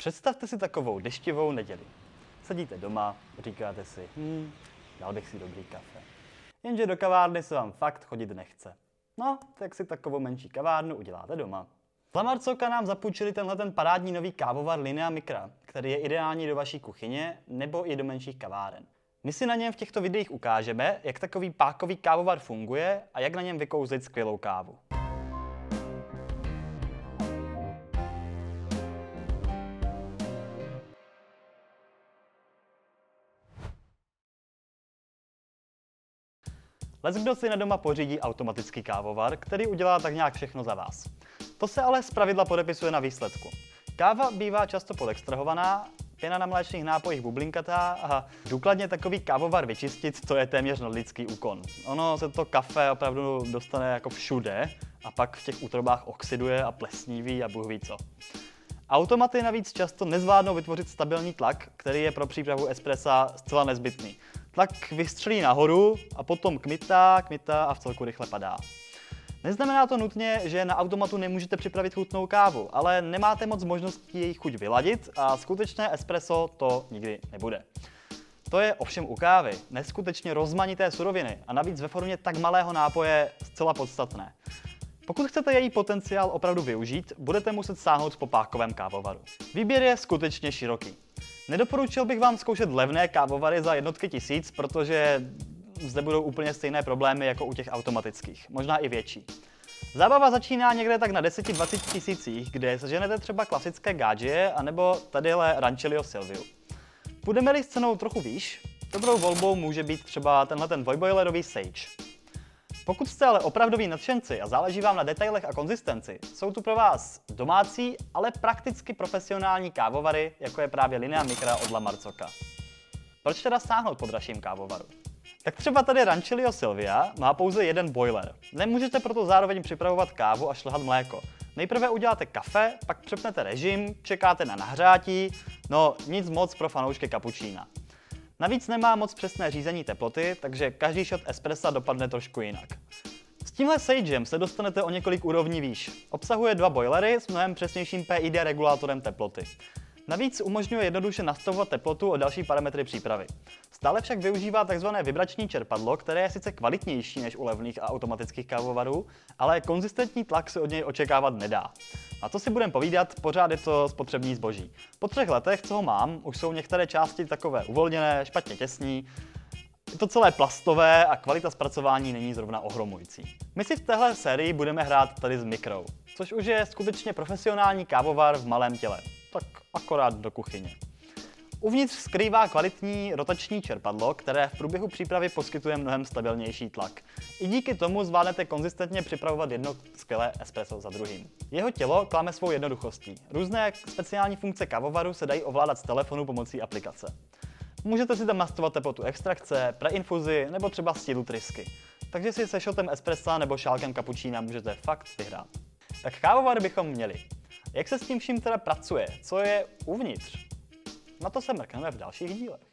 Představte si takovou deštivou neděli. Sedíte doma, říkáte si, hm, dal bych si dobrý kafe. Jenže do kavárny se vám fakt chodit nechce. No, tak si takovou menší kavárnu uděláte doma. Za Marcoka nám zapůjčili tenhle ten parádní nový kávovar Linea Micra, který je ideální do vaší kuchyně nebo i do menších kaváren. My si na něm v těchto videích ukážeme, jak takový pákový kávovar funguje a jak na něm vykouzlit skvělou kávu. Leckdo si na doma pořídí automatický kávovar, který udělá tak nějak všechno za vás. To se ale zpravidla podepisuje na výsledku. Káva bývá často podextrahovaná, pěna na mléčných nápojích bublinkatá a důkladně takový kávovar vyčistit, to je téměř nadlidský úkon. Ono se to kafe opravdu dostane jako všude a pak v těch útrobách oxiduje a plesníví a bůh ví co. Automaty navíc často nezvládnou vytvořit stabilní tlak, který je pro přípravu espressa zcela nezbytný. Tlak vystřelí nahoru a potom kmitá, kmitá a v celku rychle padá. Neznamená to nutně, že na automatu nemůžete připravit chutnou kávu, ale nemáte moc možností její chuť vyladit a skutečné espresso to nikdy nebude. To je ovšem u kávy neskutečně rozmanité suroviny a navíc ve formě tak malého nápoje zcela podstatné. Pokud chcete její potenciál opravdu využít, budete muset sáhnout po pákovém kávovaru. Výběr je skutečně široký. Nedoporučil bych vám zkoušet levné kávovary za jednotky tisíc, protože zde budou úplně stejné problémy jako u těch automatických, možná i větší. Zábava začíná někde tak na 10-20 tisících, kde seženete třeba klasické Gaggie anebo tadyhle Rancelio Silviu. Půjdeme-li s cenou trochu výš, dobrou volbou může být třeba tenhle ten dvojboilerový Sage. Pokud jste ale opravdoví nadšenci a záleží vám na detailech a konzistenci, jsou tu pro vás domácí, ale prakticky profesionální kávovary, jako je právě Linea Micra od La Marcoka. Proč teda sáhnout po dražším kávovaru? Tak třeba tady Rancelio Silvia má pouze jeden boiler. Nemůžete proto zároveň připravovat kávu a šlehat mléko. Nejprve uděláte kafe, pak přepnete režim, čekáte na nahřátí, no nic moc pro fanoušky kapučína. Navíc nemá moc přesné řízení teploty, takže každý shot espressa dopadne trošku jinak. S tímhle Sagem se dostanete o několik úrovní výš. Obsahuje dva boilery s mnohem přesnějším PID regulátorem teploty. Navíc umožňuje jednoduše nastavovat teplotu o další parametry přípravy. Stále však využívá tzv. vibrační čerpadlo, které je sice kvalitnější než u levných a automatických kávovarů, ale konzistentní tlak se od něj očekávat nedá. A to si budeme povídat, pořád je to spotřební zboží. Po třech letech, co ho mám, už jsou některé části takové uvolněné, špatně těsní, je to celé plastové a kvalita zpracování není zrovna ohromující. My si v téhle sérii budeme hrát tady s mikrou, což už je skutečně profesionální kávovar v malém těle. Tak akorát do kuchyně. Uvnitř skrývá kvalitní rotační čerpadlo, které v průběhu přípravy poskytuje mnohem stabilnější tlak. I díky tomu zvládnete konzistentně připravovat jedno skvělé espresso za druhým. Jeho tělo klame svou jednoduchostí. Různé speciální funkce kavovaru se dají ovládat z telefonu pomocí aplikace. Můžete si tam nastavovat teplotu extrakce, preinfuzi nebo třeba stílu trysky. Takže si se shotem espressa nebo šálkem kapučína můžete fakt vyhrát. Tak kávovar bychom měli. Jak se s tím vším teda pracuje? Co je uvnitř? Na to se mrkneme v dalších dílech.